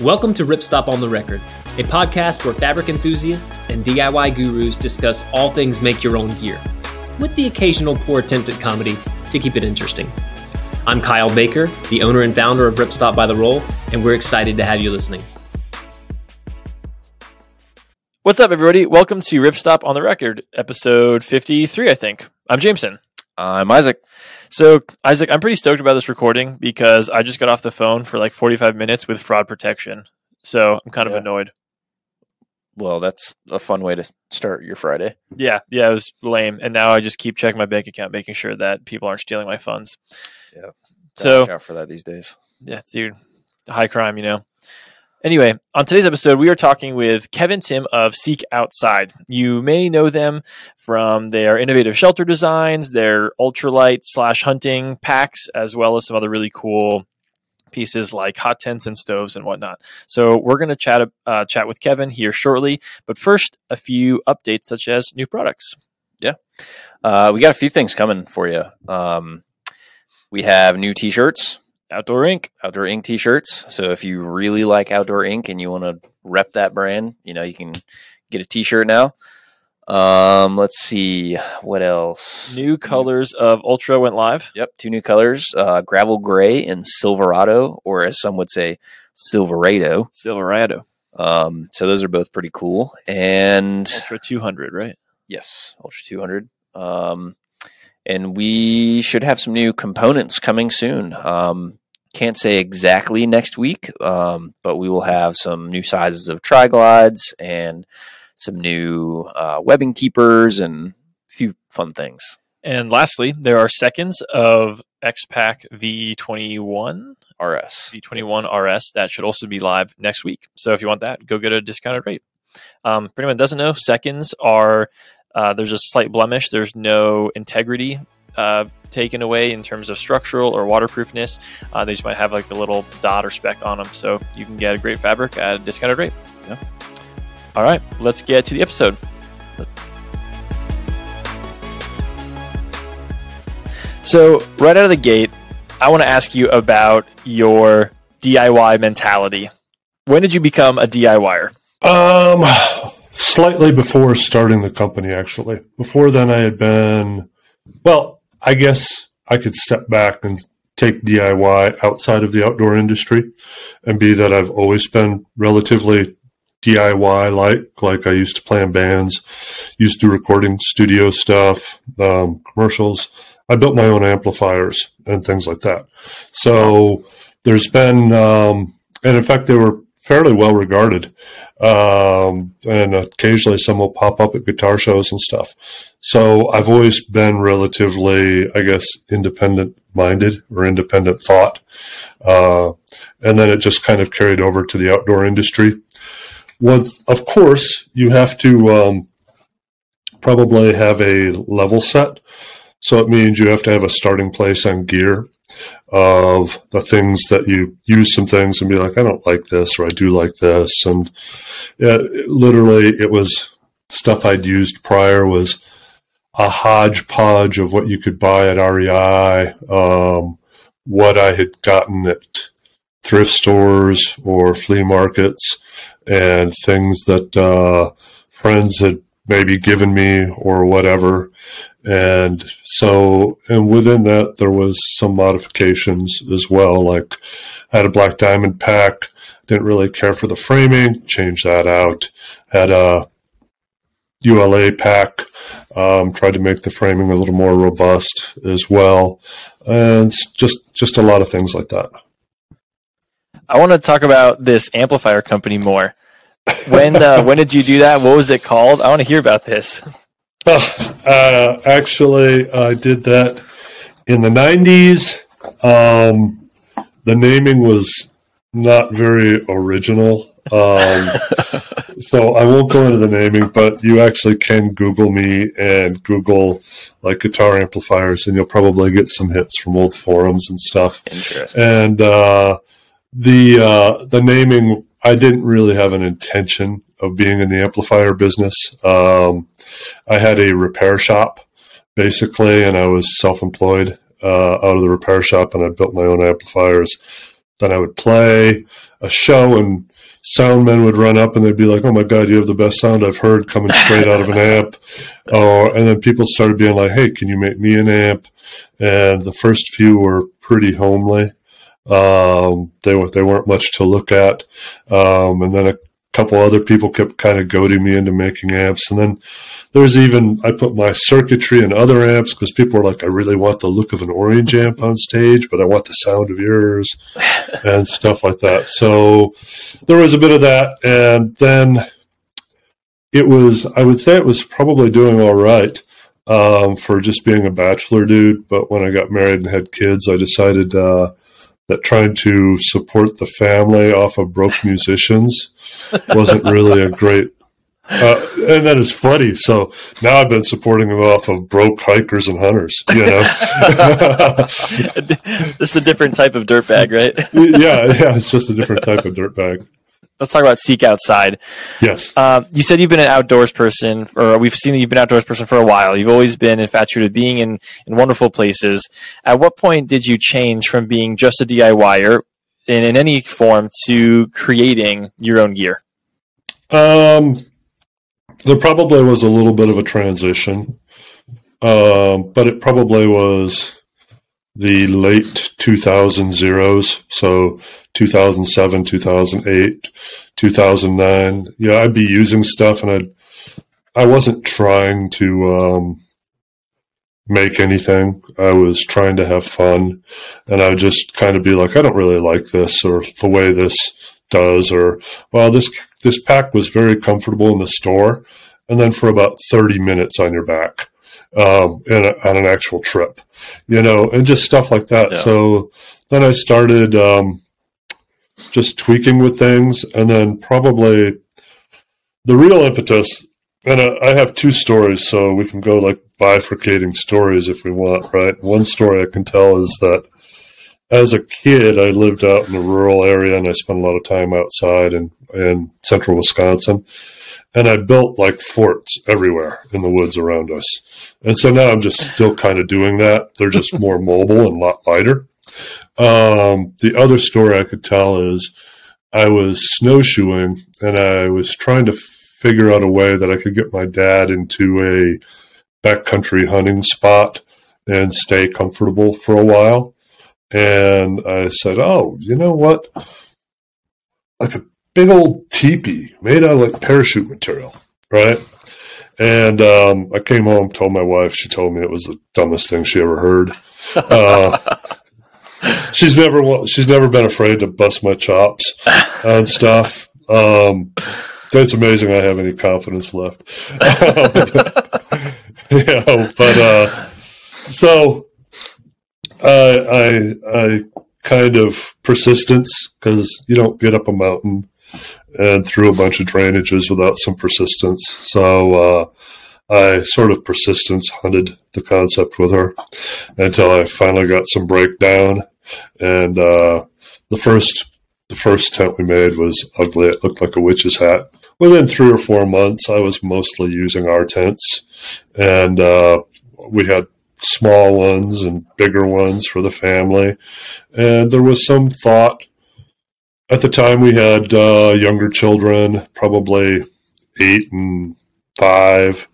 Welcome to Ripstop on the Record, a podcast where fabric enthusiasts and DIY gurus discuss all things make your own gear, with the occasional poor attempt at comedy to keep it interesting. I'm Kyle Baker, the owner and founder of Ripstop by the Roll, and we're excited to have you listening. What's up, everybody? Welcome to Ripstop on the Record, episode 53, I think. I'm Jameson. I'm Isaac. So, Isaac, I'm pretty stoked about this recording because I just got off the phone for like 45 minutes with fraud protection. So, I'm kind of Yeah. annoyed. Well, that's a fun way to start your Friday. Yeah, yeah, it was lame. And now I just keep checking my bank account, making sure that people aren't stealing my funds. Yeah. So, watch out for that these days. yeah, dude, high crime, you know. Anyway, on today's episode, we are talking with Kevin Timm of Seek Outside. You may know them from their innovative shelter designs, their ultralight slash hunting packs, as well as some other really cool pieces like hot tents and stoves and whatnot. So we're going to chat uh, chat with Kevin here shortly. But first, a few updates such as new products. Yeah, uh, we got a few things coming for you. Um, we have new T-shirts, Outdoor Ink. outdoor ink T-shirts. So if you really like outdoor ink and you want to rep that brand, you know you can get a T-shirt now. Um, let's see what else. New colors of Ultra went live. Yep, two new colors: uh, gravel gray and Silverado, or as some would say, Silverado. Silverado. Um, so those are both pretty cool. And Ultra 200, right? Yes, Ultra 200. Um, and we should have some new components coming soon. Um, can't say exactly next week, um, but we will have some new sizes of triglides and some new uh, webbing keepers and a few fun things. And lastly, there are seconds of X-Pac V21, RS. V21 RS that should also be live next week. So if you want that, go get a discounted rate. Um, for anyone that doesn't know, seconds are uh, there's a slight blemish. There's no integrity uh, taken away in terms of structural or waterproofness. Uh, they just might have like a little dot or speck on them. So you can get a great fabric at a discounted rate. Yeah. All right, let's get to the episode. So, right out of the gate, I want to ask you about your DIY mentality. When did you become a DIYer? Um, slightly before starting the company, actually. Before then, I had been, well, I guess I could step back and take DIY outside of the outdoor industry and be that I've always been relatively DIY like, like I used to play in bands, used to recording studio stuff, um, commercials. I built my own amplifiers and things like that. So there's been, um, and in fact, they were fairly well regarded. Um, and occasionally some will pop up at guitar shows and stuff. So I've always been relatively, I guess, independent minded or independent thought. Uh, and then it just kind of carried over to the outdoor industry. Well, of course, you have to um, probably have a level set. So it means you have to have a starting place on gear of the things that you use some things and be like, I don't like this or I do like this. And yeah, literally it was stuff I'd used prior was a hodgepodge of what you could buy at REI, um, what I had gotten at thrift stores or flea markets and things that, uh, friends had maybe given me or whatever. And so, and within that, there was some modifications as well. Like I had a black diamond pack, didn't really care for the framing, changed that out. Had a ULA pack, um, tried to make the framing a little more robust as well. And just, just a lot of things like that. I want to talk about this amplifier company more. When uh, when did you do that? What was it called? I want to hear about this. Uh, actually, I did that in the 90s. Um, the naming was not very original. Um, so I won't go into the naming, but you actually can Google me and Google like guitar amplifiers, and you'll probably get some hits from old forums and stuff. Interesting. And uh, the uh, the naming, I didn't really have an intention of being in the amplifier business. Um, I had a repair shop basically, and I was self employed uh, out of the repair shop, and I built my own amplifiers. Then I would play a show, and sound men would run up and they'd be like, "Oh my god, you have the best sound I've heard coming straight out of an amp." Oh, and then people started being like, "Hey, can you make me an amp?" And the first few were pretty homely. Um, they were they weren't much to look at. Um, and then a couple other people kept kind of goading me into making amps, and then there's even I put my circuitry and other amps because people were like, I really want the look of an orange amp on stage, but I want the sound of yours and stuff like that. So there was a bit of that, and then it was I would say it was probably doing all right um, for just being a bachelor dude. But when I got married and had kids, I decided uh, that trying to support the family off of broke musicians wasn't really a great uh, and that is funny. So now I've been supporting them off of broke hikers and hunters. You know, this is a different type of dirt bag, right? yeah, yeah, it's just a different type of dirt bag. Let's talk about Seek Outside. Yes. Um, you said you've been an outdoors person, or we've seen that you've been an outdoors person for a while. You've always been infatuated with being in, in wonderful places. At what point did you change from being just a DIYer in, in any form to creating your own gear? Um, there probably was a little bit of a transition, um, but it probably was the late 2000 zeros. So 2007, 2008, 2009. Yeah, I'd be using stuff and I'd, I wasn't trying to, um, make anything. I was trying to have fun and I would just kind of be like, I don't really like this or the way this does, or, well, this, this pack was very comfortable in the store. And then for about 30 minutes on your back, um, a, on an actual trip, you know, and just stuff like that. Yeah. So then I started, um, just tweaking with things and then probably the real impetus and I, I have two stories so we can go like bifurcating stories if we want right? One story i can tell is that as a kid i lived out in a rural area and i spent a lot of time outside in, in central wisconsin and i built like forts everywhere in the woods around us. And so now i'm just still kind of doing that. They're just more mobile and a lot lighter um, the other story I could tell is I was snowshoeing and I was trying to figure out a way that I could get my dad into a backcountry hunting spot and stay comfortable for a while. And I said, Oh, you know what? Like a big old teepee made out of like parachute material, right? And um, I came home, told my wife. She told me it was the dumbest thing she ever heard. Uh, she's never she's never been afraid to bust my chops and stuff. Um, it's amazing I have any confidence left. you know, but uh, so I, I I kind of persistence because you don't get up a mountain and through a bunch of drainages without some persistence. So uh, I sort of persistence hunted the concept with her until I finally got some breakdown. And uh, the first the first tent we made was ugly. It looked like a witch's hat. Within three or four months, I was mostly using our tents, and uh, we had small ones and bigger ones for the family. And there was some thought at the time we had uh, younger children, probably eight and five,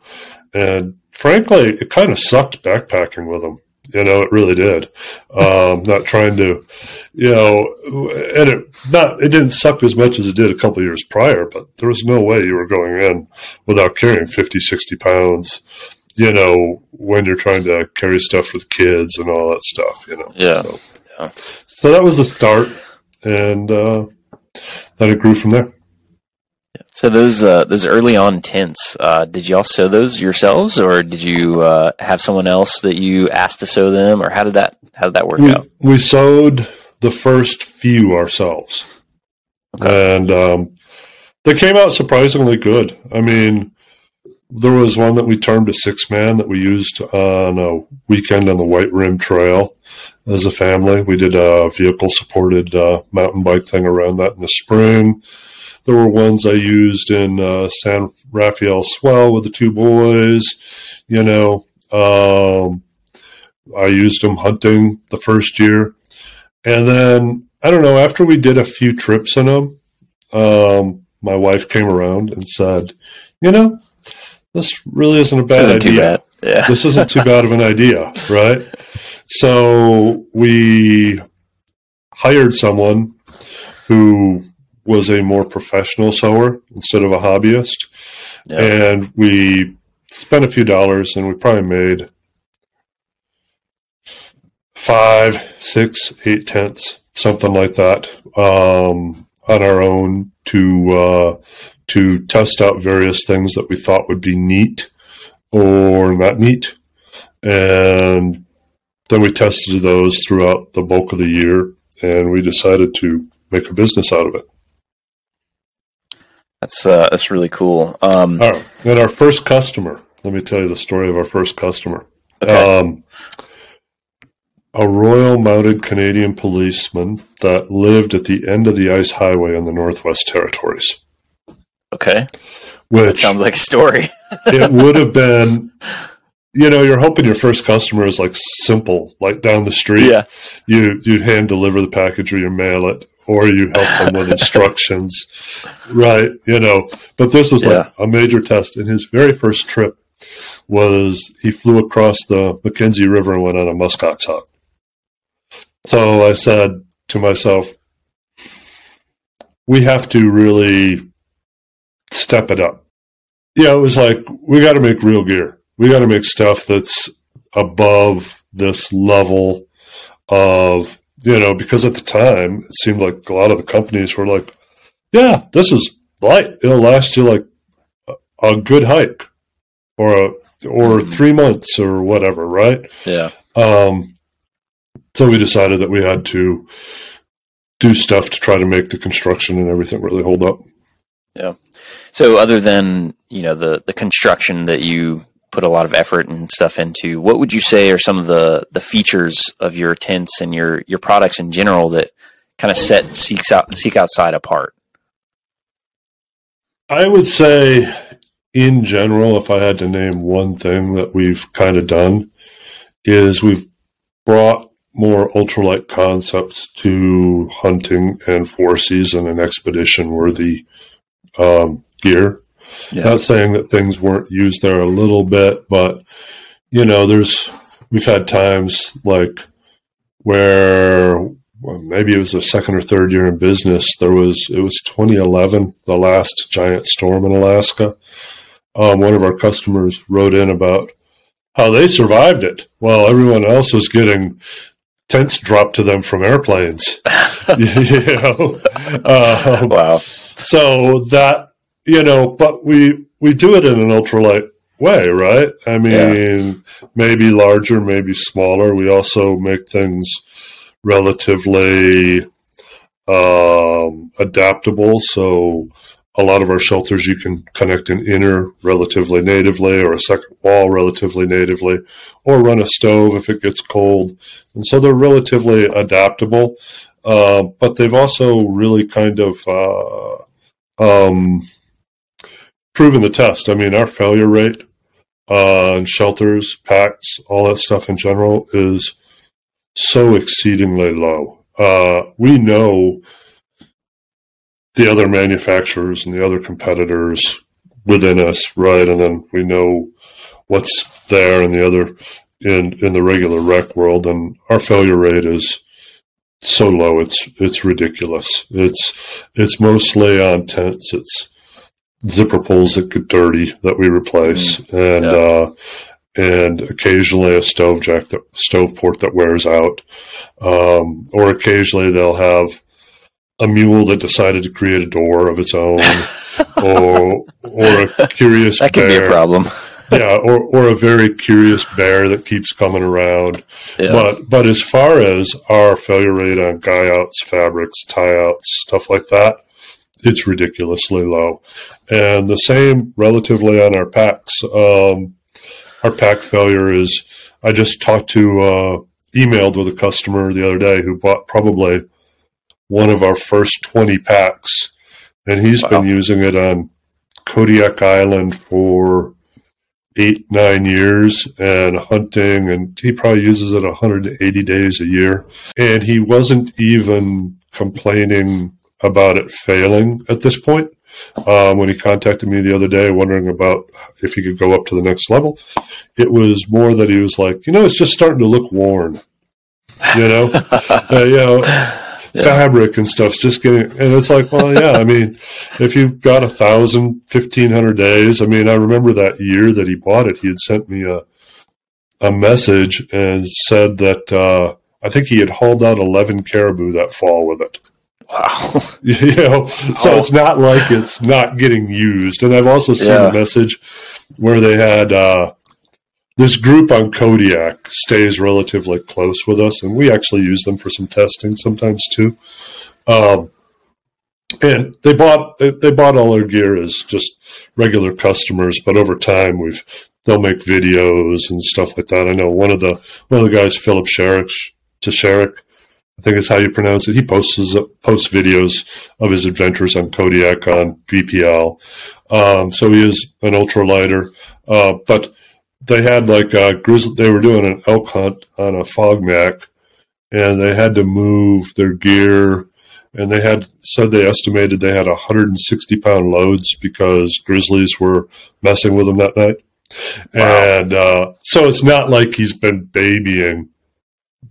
and frankly, it kind of sucked backpacking with them. You know, it really did. Um, not trying to, you know, and it not it didn't suck as much as it did a couple years prior, but there was no way you were going in without carrying 50, 60 pounds. You know, when you're trying to carry stuff the kids and all that stuff. You know. Yeah. So, yeah. so that was the start, and uh, then it grew from there. So those uh, those early on tents, uh, did you all sew those yourselves, or did you uh, have someone else that you asked to sew them, or how did that how did that work we, out? We sewed the first few ourselves, okay. and um, they came out surprisingly good. I mean, there was one that we termed a six man that we used on a weekend on the White Rim Trail as a family. We did a vehicle supported uh, mountain bike thing around that in the spring there were ones I used in uh, San Rafael Swell with the two boys. You know, um, I used them hunting the first year, and then I don't know. After we did a few trips in them, um, my wife came around and said, "You know, this really isn't a bad isn't idea. bad. Yeah. this isn't too bad of an idea, right?" So we hired someone who was a more professional sewer instead of a hobbyist, Yeah. and we spent a few dollars, and we probably made five, six, eight tenths, something like that, um, on our own to uh, to test out various things that we thought would be neat or not neat, and then we tested those throughout the bulk of the year, and we decided to make a business out of it. That's uh, that's really cool. Um, right. And our first customer, let me tell you the story of our first customer. okay. Um, a Royal Mounted Canadian policeman that lived at the end of the ice highway in the Northwest Territories, okay. which Sounds like a story. it would have been. You know, you're hoping your first customer is like simple, like down the street. yeah. You you'd hand deliver the package or you mail it, or you help them with instructions, right? You know, but this was like a major test. And his very first trip was he flew across the Mackenzie River and went on a muskox hunt. So I said to myself, we have to really step it up. Yeah, it was like we got to make real gear. We got to make stuff that's above this level of you know because at the time it seemed like a lot of the companies were like, yeah, this is light. It'll last you like a, good hike or a or Mhm. three months or whatever, right? Yeah. Um, so we decided that we had to do stuff to try to make the construction and everything really hold up. Yeah. So other than, you know, the the construction that you put a lot of effort and stuff into, what would you say are some of the the features of your tents and your your products in general that kind of set seeks out seek outside apart? I would say, in general, if I had to name one thing that we've kind of done, is we've brought more ultralight concepts to hunting and four season and expedition worthy um, gear. Yeah. Not saying that things weren't used there a little bit, but you know, there's we've had times like where well, maybe it was the second or third year in business. There was it was 2011, the last giant storm in Alaska. Um, one of our customers wrote in about how they survived it while everyone else was getting tents dropped to them from airplanes. you know, um, Wow. so that you know, but we we do it in an ultralight way, right? I mean, maybe larger, maybe smaller. We also make things relatively um, adaptable. So a lot of our shelters you can connect an inner relatively natively or a second wall relatively natively or run a stove if it gets cold. And so they're relatively adaptable. Uh, but they've also really kind of uh, um, proven the test. I mean, our failure rate uh, on shelters, packs, all that stuff in general is so exceedingly low. Uh, we know the other manufacturers and the other competitors within us, right? And then we know what's there in the other in in the regular rec world, and our failure rate is so low. It's it's ridiculous. It's it's mostly on tents. It's zipper pulls that get dirty that we replace, and Yeah. uh, and occasionally a stove jack that stove port that wears out, um, or occasionally they'll have a mule that decided to create a door of its own, or or a curious That could be a problem. yeah, or or a very curious bear that keeps coming around. Yeah. But but as far as our failure rate on guy outs, fabrics, tie outs, stuff like that, it's ridiculously low. And the same relatively on our packs. Um, our pack failure is I just talked to uh, emailed with a customer the other day who bought probably one of our first twenty packs, and he's Wow. been using it on Kodiak Island for eight nine years and hunting and he probably uses it 180 days a year and he wasn't even complaining about it failing at this point. Um, when he contacted me the other day, wondering about if he could go up to the next level, it was more that he was like, you know, it's just starting to look worn. You know, uh, you know, yeah. fabric and stuff's just getting, and it's like, well, yeah, I mean, if you've got a thousand, fifteen hundred days, I mean, I remember that year that he bought it, he had sent me a a message and said that uh, I think he had hauled out eleven caribou that fall with it. Wow. you know, so oh. it's not like it's not getting used. And I've also seen yeah. a message where they had uh, this group on Kodiak stays relatively close with us, and we actually use them for some testing sometimes too. Um, and they bought they bought all their gear as just regular customers, but over time we've they'll make videos and stuff like that. I know one of the one of the guys, Philip Sherrick, to Sherrick, I think is how you pronounce it. He posts posts videos of his adventures on Kodiak on BPL. Um, so he is an ultralighter. Uh, but they had like a grizzly, they were doing an elk hunt on Afognak and they had to move their gear and they had said they estimated they had 160 pound loads because grizzlies were messing with them that night. Wow. And uh, so it's not like he's been babying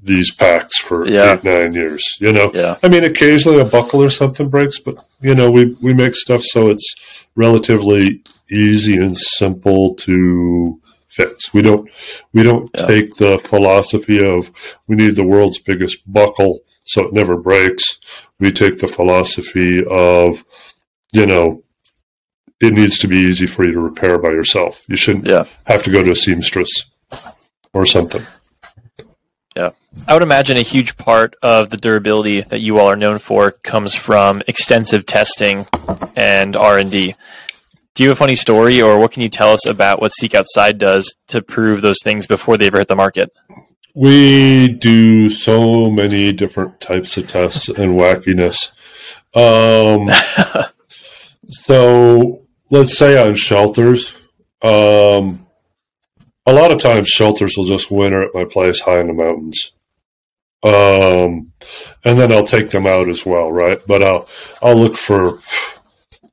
these packs for yeah. eight nine years. You know, yeah. I mean, occasionally a buckle or something breaks, but you know, we we make stuff so it's relatively easy and simple to fix. We don't we don't yeah. take the philosophy of we need the world's biggest buckle so it never breaks. We take the philosophy of you know it needs to be easy for you to repair by yourself. You shouldn't yeah. have to go to a seamstress or something. Yeah. I would imagine a huge part of the durability that you all are known for comes from extensive testing and R&D. Do you have a funny story or what can you tell us about what Seek Outside does to prove those things before they ever hit the market? We do so many different types of tests and wackiness. Um, so let's say on shelters, um, a lot of times shelters will just winter at my place high in the mountains. Um, and then I'll take them out as well, right? But I'll I'll look for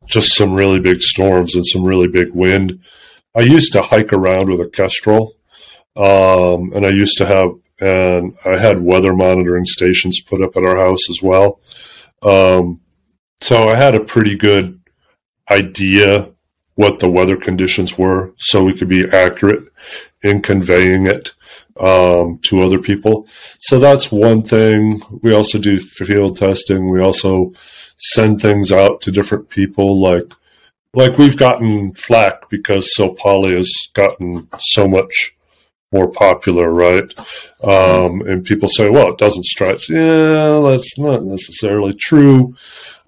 just some really big storms and some really big wind. I used to hike around with a Kestrel, um, and I used to have and I had weather monitoring stations put up at our house as well. Um, so I had a pretty good idea what the weather conditions were so we could be accurate in conveying it um, to other people. So that's one thing. We also do field testing. We also send things out to different people like like we've gotten flack because Sil Poly has gotten so much more popular, right? Um, and people say, well, it doesn't stretch. Yeah, that's not necessarily true.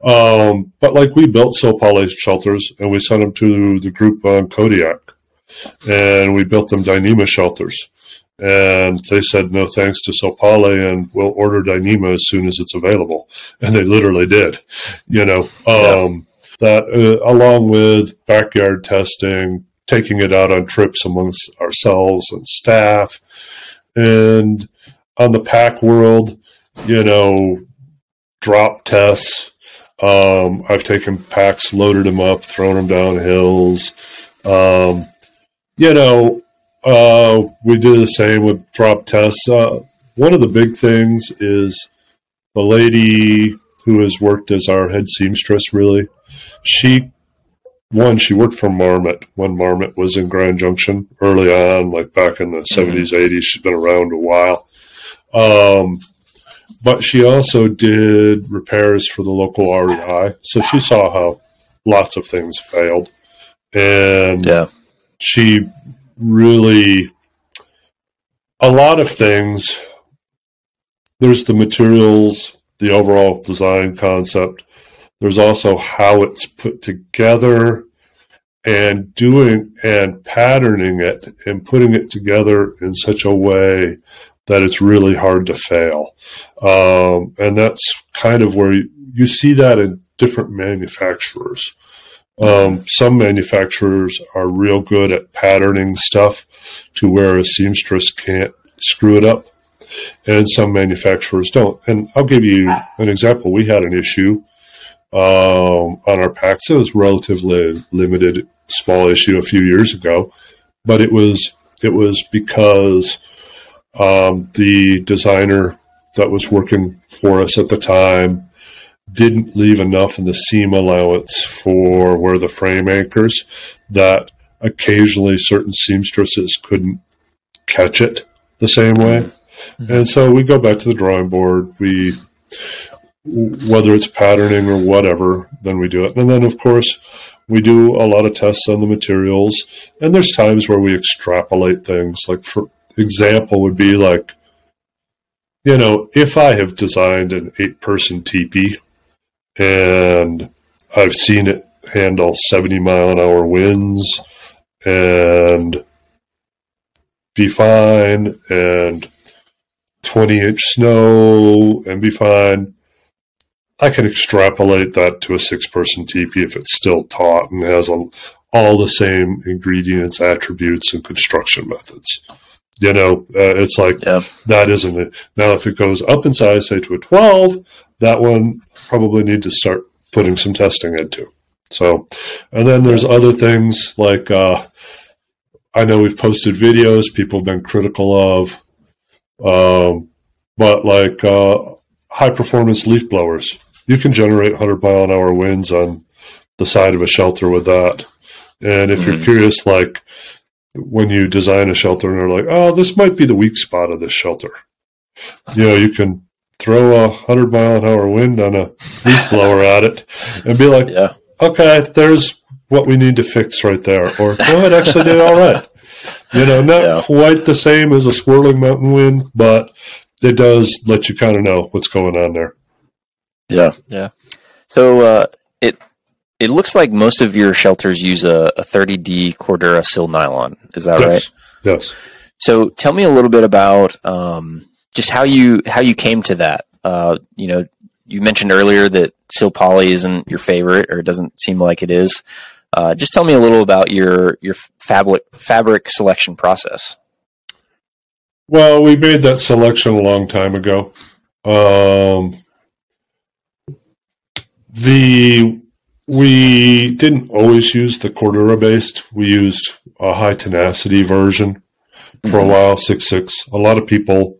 Um, but like we built Sil Poly shelters and we sent them to the group on Kodiak and we built them Dyneema shelters. And they said no thanks to Sil Poly and we'll order Dyneema as soon as it's available. And they literally did, you know, um, yeah. that uh, along with backyard testing, taking it out on trips amongst ourselves and staff. And on the pack world, you know, drop tests, um, I've taken packs, loaded them up, thrown them down hills. Um, you know, uh, we do the same with drop tests. Uh, one of the big things is the lady who has worked as our head seamstress, really, she, one, she worked for Marmot when Marmot was in Grand Junction early on, like back in the mm-hmm. 70s, 80s. She's been around a while. Um, but she also did repairs for the local REI. So she saw how lots of things failed. And yeah. she really, a lot of things, there's the materials, the overall design concept. There's also how it's put together and doing and patterning it and putting it together in such a way that it's really hard to fail. Um, and that's kind of where you, you, see that in different manufacturers. Um, some manufacturers are real good at patterning stuff to where a seamstress can't screw it up, and some manufacturers don't. And I'll give you an example. We had an issue um, on our packs. It was relatively limited, small issue a few years ago, but it was it was because um, the designer that was working for us at the time didn't leave enough in the seam allowance for where the frame anchors that occasionally certain seamstresses couldn't catch it the same way. Mm-hmm. And so we go back to the drawing board. We, whether it's patterning or whatever, then we do it. And then, of course, we do a lot of tests on the materials. And there's times where we extrapolate things. Like, for example, would be like, you know, if I have designed an eight person teepee and I've seen it handle 70 mile an hour winds and be fine and 20 inch snow and be fine. I can extrapolate that to a six person teepee if it's still taut and has all the same ingredients, attributes, and construction methods. You know, uh, it's like yeah. that isn't it. Now, if it goes up in size, say to a 12, that one probably need to start putting some testing into. So, and then there's other things like uh, I know we've posted videos people have been critical of, um, but like uh, high performance leaf blowers, you can generate 100 mile an hour winds on the side of a shelter with that. And if mm-hmm. you're curious, like when you design a shelter and they're like, oh, this might be the weak spot of this shelter, you know, you can throw a 100 mile an hour wind on a leaf blower at it and be like, yeah. okay, there's what we need to fix right there. Or, no, it actually did all right. You know, not yeah. quite the same as a swirling mountain wind, but it does let you kind of know what's going on there. Yeah. Yeah. So, uh, it, it looks like most of your shelters use a, a 30D Cordura sil nylon. Is that yes. right? Yes. So tell me a little bit about um, just how you how you came to that. Uh, you know, you mentioned earlier that sil poly isn't your favorite, or it doesn't seem like it is. Uh, just tell me a little about your your fabric fabric selection process. Well, we made that selection a long time ago. Um, the we didn't always use the Cordura based. We used a high tenacity version for mm-hmm. a while, six six. A lot of people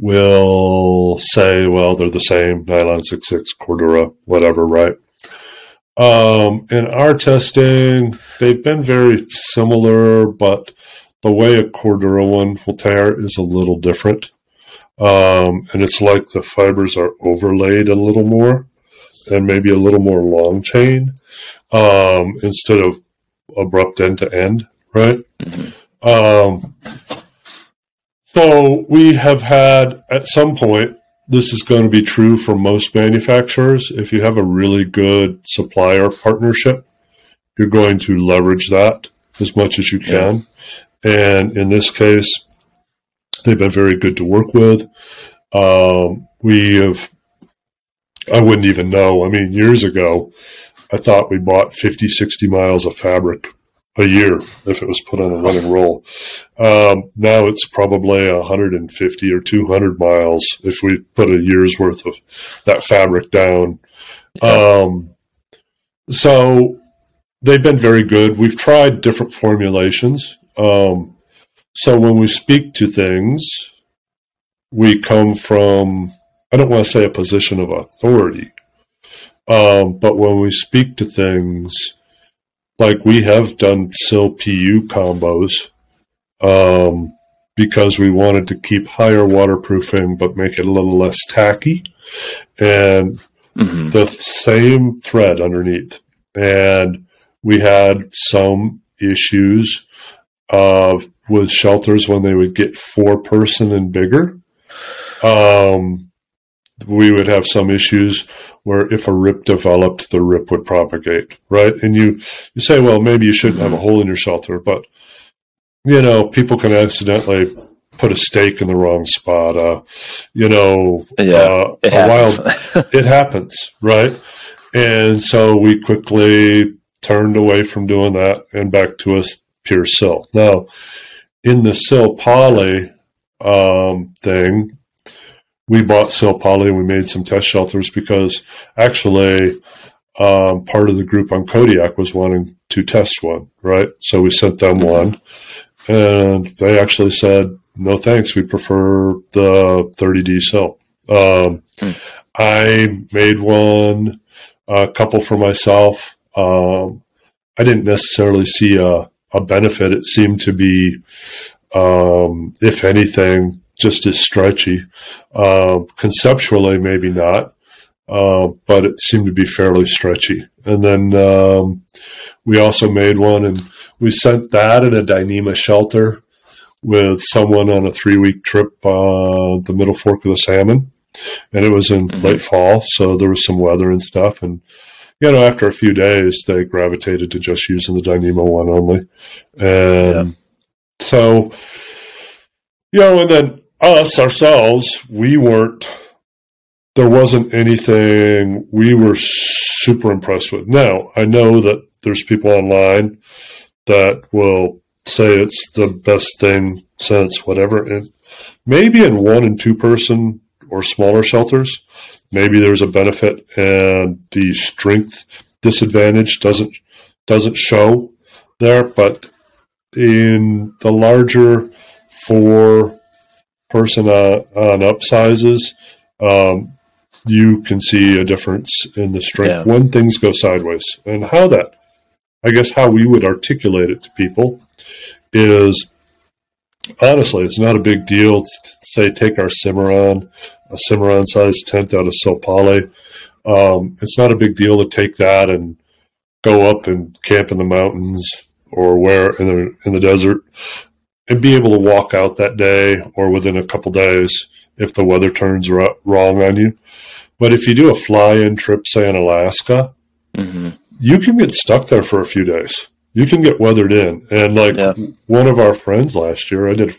will say, well, they're the same, nylon six six, Cordura, whatever, right? Um, in our testing, they've been very similar, but the way a Cordura one will tear is a little different. Um, and it's like the fibers are overlaid a little more and maybe a little more long chain um, instead of abrupt end to end, right? Mm-hmm. Um, so we have had at some point this is going to be true for most manufacturers. If you have a really good supplier partnership, you're going to leverage that as much as you can. Yeah. And in this case, they've been very good to work with. Um, we have, I wouldn't even know. I mean, years ago, I thought we bought 50, 60 miles of fabric a year if it was put on a running roll. Um, now it's probably 150 or 200 miles if we put a year's worth of that fabric down. Um, so they've been very good. We've tried different formulations. Um, so when we speak to things, we come from, I don't want to say a position of authority, um, but when we speak to things, like we have done sil pu combos um, because we wanted to keep higher waterproofing but make it a little less tacky and mm-hmm. the same thread underneath and we had some issues of with shelters when they would get four person and bigger um, we would have some issues where if a rip developed, the rip would propagate, right? And you, you say, well, maybe you shouldn't have a hole in your shelter, but you know, people can accidentally put a stake in the wrong spot. Uh, you know, yeah, uh, it a wild, it happens, right? And so we quickly turned away from doing that and back to a pure sil. Now, in the sil poly um, thing, we bought Sil Poly and we made some test shelters because actually um, part of the group on Kodiak was wanting to test one, right? So we sent them mm-hmm. one, and they actually said, "No thanks, we prefer the 30D Sil." Um, mm. I made one, a couple for myself. Um, I didn't necessarily see a, a benefit. It seemed to be, um, if anything, just as stretchy. Uh, conceptually, maybe not, uh, but it seemed to be fairly stretchy. And then um, we also made one, and we sent that in a Dyneema shelter with someone on a three week trip uh, the middle fork of the salmon. And it was in mm-hmm. late fall, so there was some weather and stuff. And, you know, after a few days, they gravitated to just using the Dyneema one only. And yeah. so, you know, and then us ourselves, we weren't there wasn't anything we were super impressed with. Now, I know that there's people online that will say it's the best thing since whatever. And maybe in one and two person or smaller shelters, maybe there's a benefit and the strength disadvantage doesn't doesn't show there. But in the larger four person on, on upsizes, um, you can see a difference in the strength yeah. when things go sideways. And how that, I guess, how we would articulate it to people is honestly, it's not a big deal to say take our Cimarron, a Cimarron sized tent out of Poly. Um, it's not a big deal to take that and go up and camp in the mountains or where in the in the desert and be able to walk out that day or within a couple days if the weather turns wrong on you. But if you do a fly-in trip, say in Alaska, mm-hmm. you can get stuck there for a few days. You can get weathered in. And like yeah. one of our friends last year, I did,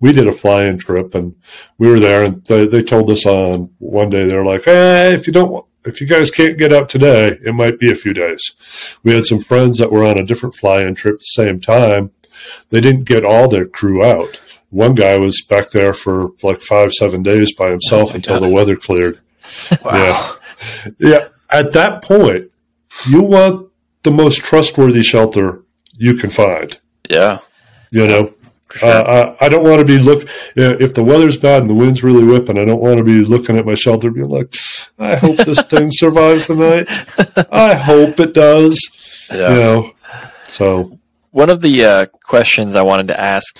we did a fly-in trip and we were there and they, they told us on one day, they're like, Hey, if you don't, if you guys can't get out today, it might be a few days. We had some friends that were on a different fly-in trip at the same time. They didn't get all their crew out. One guy was back there for like five, seven days by himself oh until God. the weather cleared. Wow. Yeah. Yeah. At that point, you want the most trustworthy shelter you can find. Yeah. You know, sure. uh, I, I, don't want to be look if the weather's bad and the wind's really whipping. I don't want to be looking at my shelter being like, I hope this thing survives the night. I hope it does. Yeah. You know, so one of the uh, questions I wanted to ask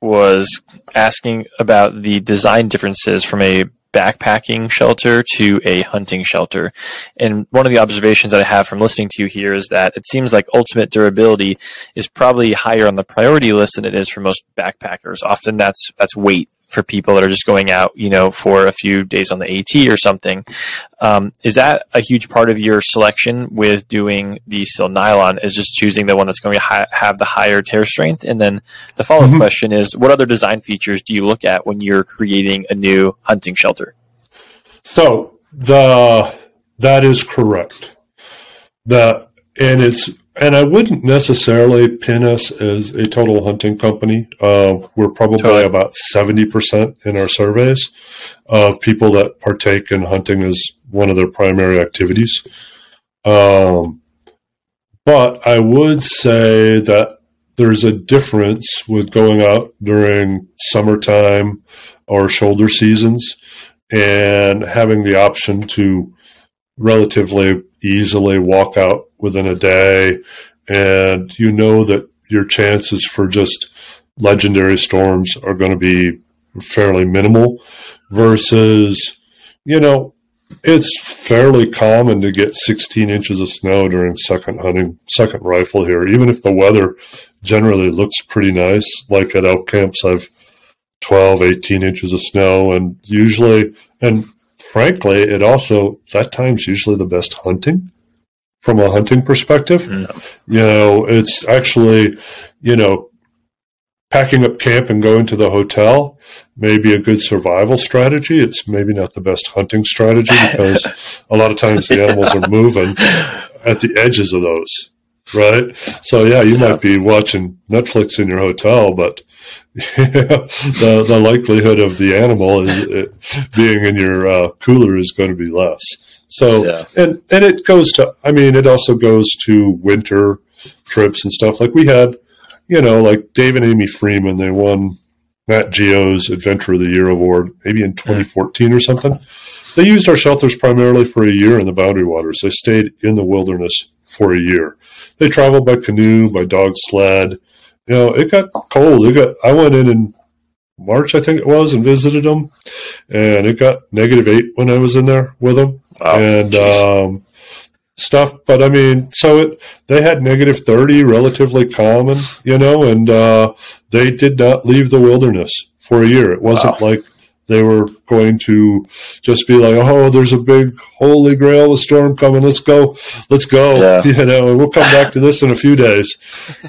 was asking about the design differences from a backpacking shelter to a hunting shelter. And one of the observations that I have from listening to you here is that it seems like ultimate durability is probably higher on the priority list than it is for most backpackers. Often that's that's weight for people that are just going out, you know, for a few days on the AT or something. Um, is that a huge part of your selection with doing the Sil Nylon? Is just choosing the one that's going to hi- have the higher tear strength? And then the follow up mm-hmm. question is, what other design features do you look at when you're creating a new hunting shelter? So the that is correct. The and it's and I wouldn't necessarily pin us as a total hunting company. Uh, we're probably totally. about 70% in our surveys of people that partake in hunting as one of their primary activities. Um, but I would say that there's a difference with going out during summertime or shoulder seasons and having the option to relatively easily walk out within a day, and you know that your chances for just legendary storms are going to be fairly minimal versus, you know, it's fairly common to get 16 inches of snow during second hunting, second rifle here, even if the weather generally looks pretty nice. Like at elk camps, I've 12, 18 inches of snow, and usually, and frankly, it also, that time's usually the best hunting from a hunting perspective. Mm. You know, it's actually, you know, packing up camp and going to the hotel may be a good survival strategy. It's maybe not the best hunting strategy because a lot of times the animals are moving at the edges of those. Right. So yeah, you might be watching Netflix in your hotel, but the the likelihood of the animal is, it, being in your uh, cooler is going to be less. So Yeah. and and it goes to I mean it also goes to winter trips and stuff like we had you know like Dave and Amy Freeman they won Nat Geo's Adventure of the Year award maybe in 2014 or something. They used our shelters primarily for a year in the Boundary Waters. They stayed in the wilderness for a year. They traveled by canoe, by dog sled. You know, it got cold. It got. I went in in March, I think it was, and visited them, and it got negative eight when I was in there with them Wow. and um, stuff. But I mean, so it they had negative thirty, relatively common, you know, and uh, they did not leave the wilderness for a year. It wasn't like they were going to just be like, "Oh, there's a big holy grail of a storm coming. Let's go, let's go," Yeah. you know. And we'll come back to this in a few days,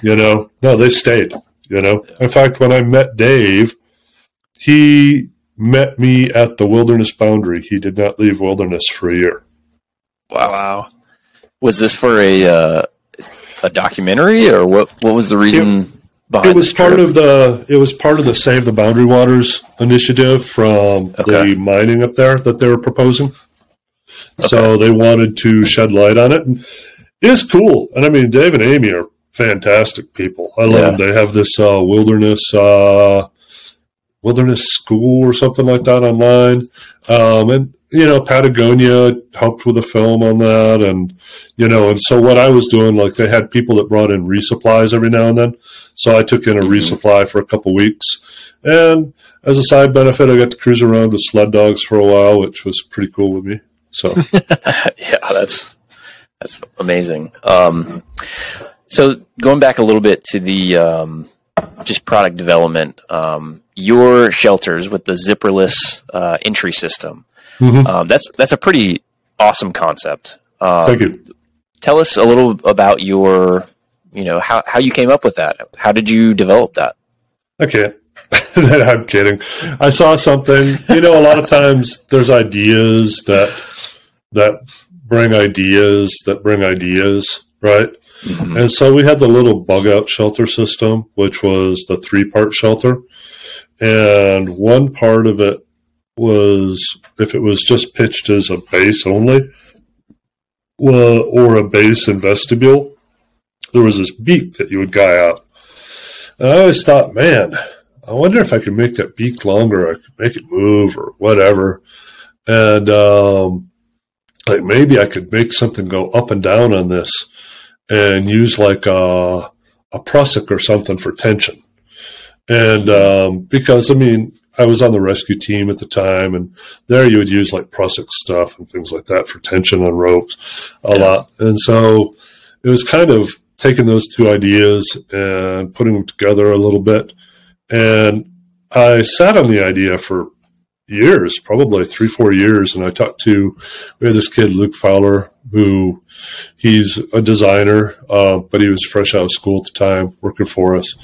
you know. No, they stayed. You know. In fact, when I met Dave, he met me at the wilderness boundary. He did not leave wilderness for a year. wow. Wow. Was this for a uh, a documentary or what? What was the reason behind It was part trip? of the it was part of the Save the Boundary Waters initiative from Okay. the mining up there that they were proposing. So they wanted to shed light on it. And it is cool. And I mean Dave and Amy are fantastic people. I love Yeah. them. They have this uh, wilderness uh, wilderness school or something like that online. Um, and you know, Patagonia helped with a film on that, and you know, and so what I was doing, like they had people that brought in resupplies every now and then, so I took in a Mhm. resupply for a couple weeks, and as a side benefit, I got to cruise around with sled dogs for a while, which was pretty cool with me. So yeah, that's that's amazing. Um, so going back a little bit to the um, just product development, um, your shelters with the zipperless uh, entry system. Mhm. Um, that's that's a pretty awesome concept. Um, thank you. Tell us a little about your, you know, how how you came up with that. How did you develop that? Okay. I'm kidding. I saw something. You know, a lot of times there's ideas that that bring ideas that bring ideas, right? And so we had the little bug out shelter system, which was the three part shelter. And one part of it was if it was just pitched as a base only, or a base and vestibule, there was this beak that you would guy out. And I always thought, man, I wonder if I could make that beak longer. I could make it move or whatever. And um, like maybe I could make something go up and down on this and use like a, a prusik or something for tension. And um, because I mean, I was on the rescue team at the time, and there you would use like prusik stuff and things like that for tension on ropes a Yeah. lot. And so it was kind of taking those two ideas and putting them together a little bit. And I sat on the idea for years, probably three, four years. And I talked to, we had this kid, Luke Fowler, who he's a designer, uh, but he was fresh out of school at the time, working for us.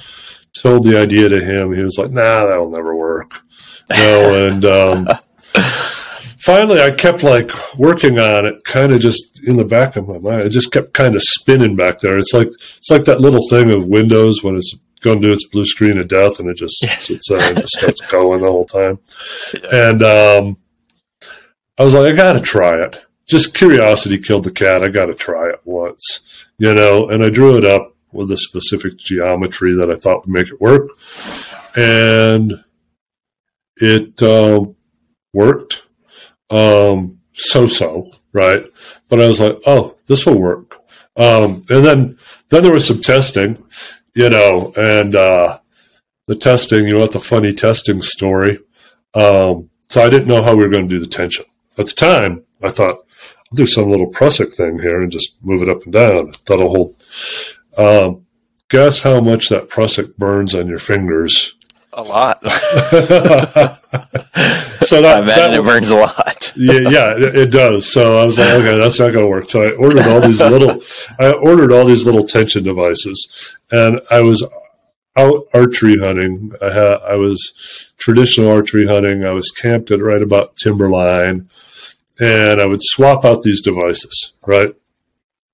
Told the idea to him. He was like, nah, that'll never work. No. and, um, finally I kept like working on it, kind of just in the back of my mind. It just kept kind of spinning back there. It's like it's like that little thing of Windows when it's going to do its blue screen of death, and it just sits there and just starts going the whole time. And um, I was like, I got to try it. Just curiosity killed the cat. I got to try it once, you know. And I drew it up with a specific geometry that I thought would make it work, and it uh, worked um, so so, right? But I was like, oh, this will work. Um, and then then there was some testing, you know, and uh, the testing, you want the funny testing story. Um, so I didn't know how we were going to do the tension at the time. I thought I'll do some little prusik thing here and just move it up and down. That'll hold. Um, guess how much that prusik burns on your fingers? A lot. so that, I imagine that it burns a lot. yeah, yeah, it, it does. So I was like, okay, that's not going to work. So I ordered all these little, I ordered all these little tension devices, and I was out archery hunting. I had, I was traditional archery hunting. I was camped at right about timberline, and I would swap out these devices, right?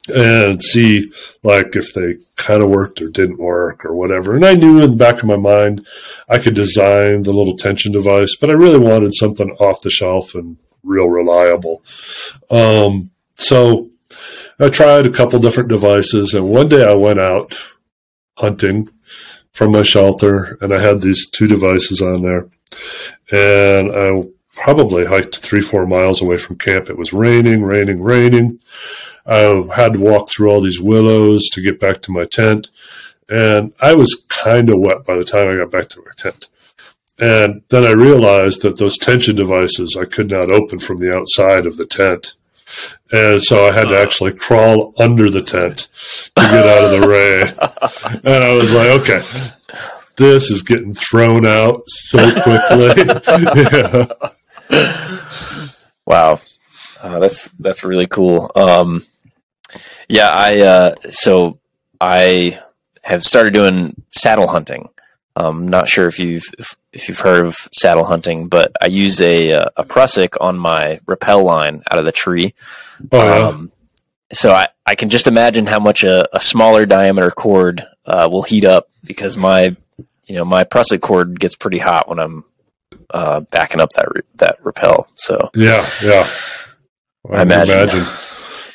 And see like if they kind of worked or didn't work or whatever. And I knew in the back of my mind I could design the little tension device, but I really wanted something off the shelf and real reliable. Um, so I tried a couple different devices, and one day I went out hunting from my shelter, and I had these two devices on there, and I probably hiked three, four miles away from camp. It was raining, raining, raining. I had to walk through all these willows to get back to my tent. And I was kind of wet by the time I got back to my tent. And then I realized that those tension devices I could not open from the outside of the tent. And so I had to actually crawl under the tent to get out of the rain. And I was like, okay, this is getting thrown out so quickly. yeah. Wow. Uh, that's that's really cool. Um, yeah, I uh, so I have started doing saddle hunting. Um, not sure if you've if, if, you've heard of saddle hunting, but I use a uh, a prusik on my rappel line out of the tree. Oh, yeah. Um, so I, I can just imagine how much a, a smaller diameter cord uh, will heat up because my you know my prusik cord gets pretty hot when I'm uh, backing up that re- that rappel. So yeah, yeah. I imagine.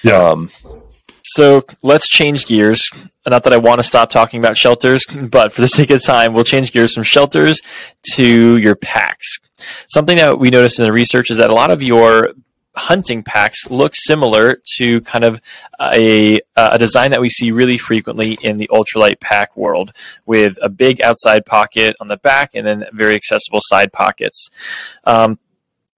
Yeah. Um, So let's change gears. Not that I want to stop talking about shelters, but for the sake of time, we'll change gears from shelters to your packs. Something that we noticed in the research is that a lot of your hunting packs look similar to kind of a, a design that we see really frequently in the ultralight pack world with a big outside pocket on the back and then very accessible side pockets. Um,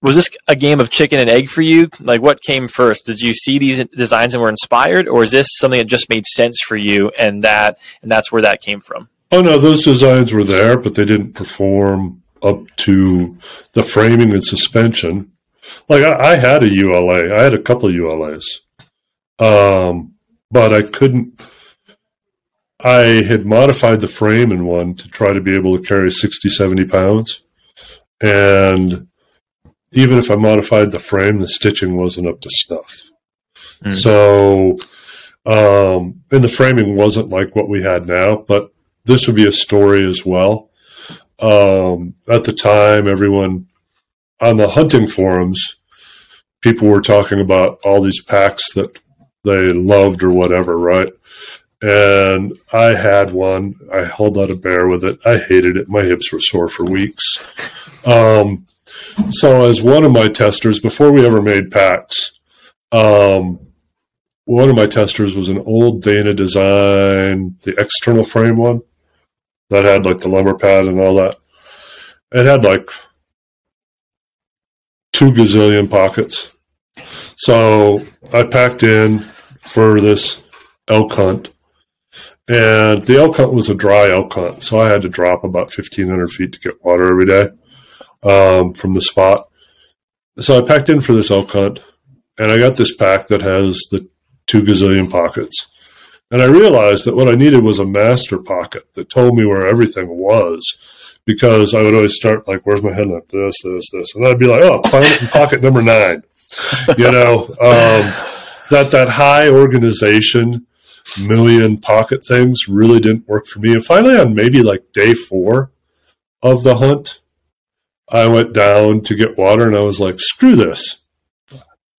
was this a game of chicken and egg for you? Like, what came first? Did you see these designs and were inspired, or is this something that just made sense for you, and that and that's where that came from? Oh no, those designs were there, but they didn't perform up to the framing and suspension. Like I, I had a ULA, I had a couple ULAs, um, but I couldn't. I had modified the frame in one to try to be able to carry 60, 70 pounds, and even if I modified the frame, the stitching wasn't up to snuff. Mm. So, um, and the framing wasn't like what we had now, but this would be a story as well. Um, at the time, everyone on the hunting forums, people were talking about all these packs that they loved or whatever, right? And I had one. I held out a bear with it. I hated it. My hips were sore for weeks. Um, so as one of my testers before we ever made packs. Um, one of my testers was an old dana design the external frame one that had like the lumbar pad and all that. It had like two gazillion pockets. So i packed in for this elk hunt and the elk hunt was a dry elk hunt so i had to drop about 1500 feet to get water every day um, from the spot. So I packed in for this elk hunt, and I got this pack that has the two gazillion pockets. And I realized that what I needed was a master pocket that told me where everything was, because I would always start like, "Where's my headlamp? This, this, this," and I'd be like, "Oh, find it in pocket number nine. you know, um, that that high organization million pocket things really didn't work for me. And finally, on maybe like day four of the hunt, I went down to get water and I was like, screw this.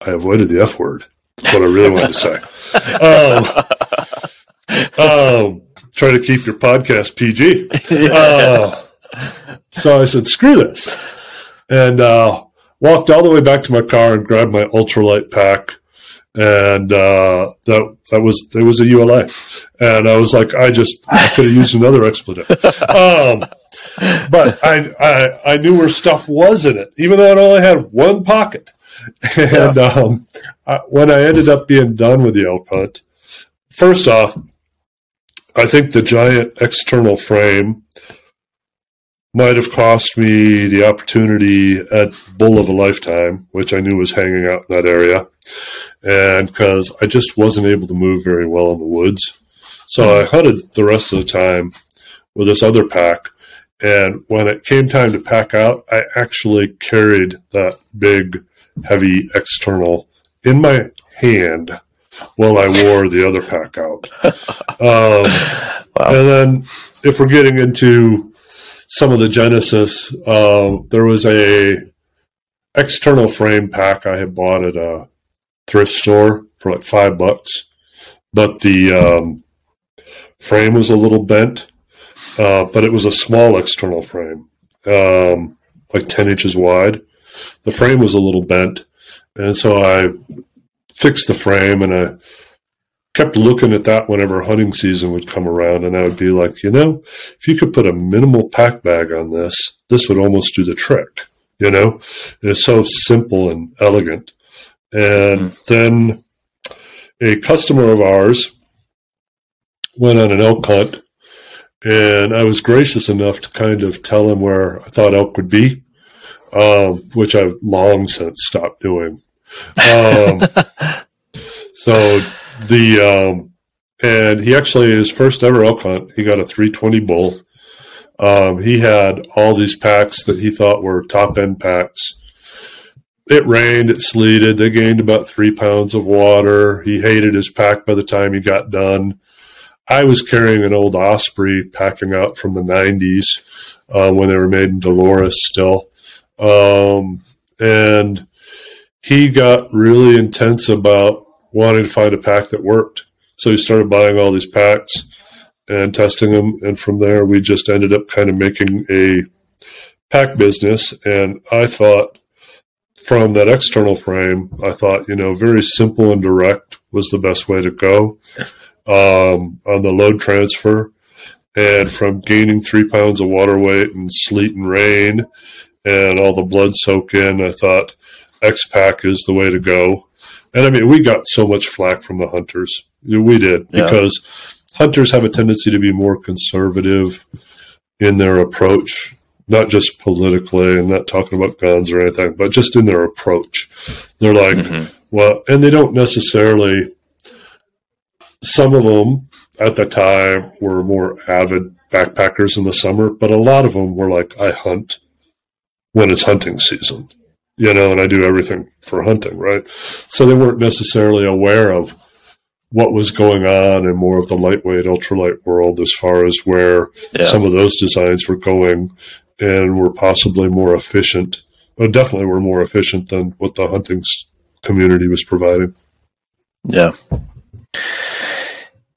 I avoided the F word. That's what I really wanted to say. Um, um, try to keep your podcast PG. Uh, so I said, screw this. And uh, walked all the way back to my car and grabbed my ultralight pack. And uh, that that was it was a ULA, and I was like, I just I could have used another expletive. Um, but I, I I knew where stuff was in it, even though it only had one pocket. And yeah. um, I, when I ended up being done with the elk hunt, first off, I think the giant external frame might have cost me the opportunity at bull of a lifetime, which I knew was hanging out in that area, and because I just wasn't able to move very well in the woods, so I hunted the rest of the time with this other pack and when it came time to pack out, I actually carried that big, heavy external in my hand while I wore the other pack out. Um, wow. And then, if we're getting into some of the Genesis, uh, there was a external frame pack I had bought at a thrift store for like five bucks, but the um, frame was a little bent, uh, but it was a small external frame, um, like 10 inches wide. The frame was a little bent, and so I fixed the frame and I kept looking at that whenever hunting season would come around, and I would be like, you know, if you could put a minimal pack bag on this, this would almost do the trick. You know, it's so simple and elegant. And mm. then a customer of ours went on an elk hunt, and I was gracious enough to kind of tell him where I thought elk would be, um, which I've long since stopped doing. Um, so the um, and he actually his first ever elk hunt, he got a 320 bull. Um, he had all these packs that he thought were top end packs. It rained, it sleeted. They gained about three pounds of water. He hated his pack by the time he got done. I was carrying an old Osprey packing out from the 90s uh, when they were made in Dolores still. Um, and he got really intense about wanting to find a pack that worked. So he started buying all these packs and testing them. And from there, we just ended up kind of making a pack business. And I thought from that external frame, I thought, you know, very simple and direct was the best way to go um, on the load transfer. And from gaining three pounds of water weight and sleet and rain and all the blood soak in, I thought X-Pac is the way to go. And I mean, we got so much flack from the hunters. We did because hunters have a tendency to be more conservative in their approach, not just politically and not talking about guns or anything, but just in their approach. They're like, mm-hmm. well, and they don't necessarily, some of them at the time were more avid backpackers in the summer, but a lot of them were like, I hunt when it's hunting season, you know, and I do everything for hunting, right? So they weren't necessarily aware of what was going on in more of the lightweight, ultralight world as far as where yeah. some of those designs were going and were possibly more efficient. Well, definitely were more efficient than what the hunting community was providing. Yeah.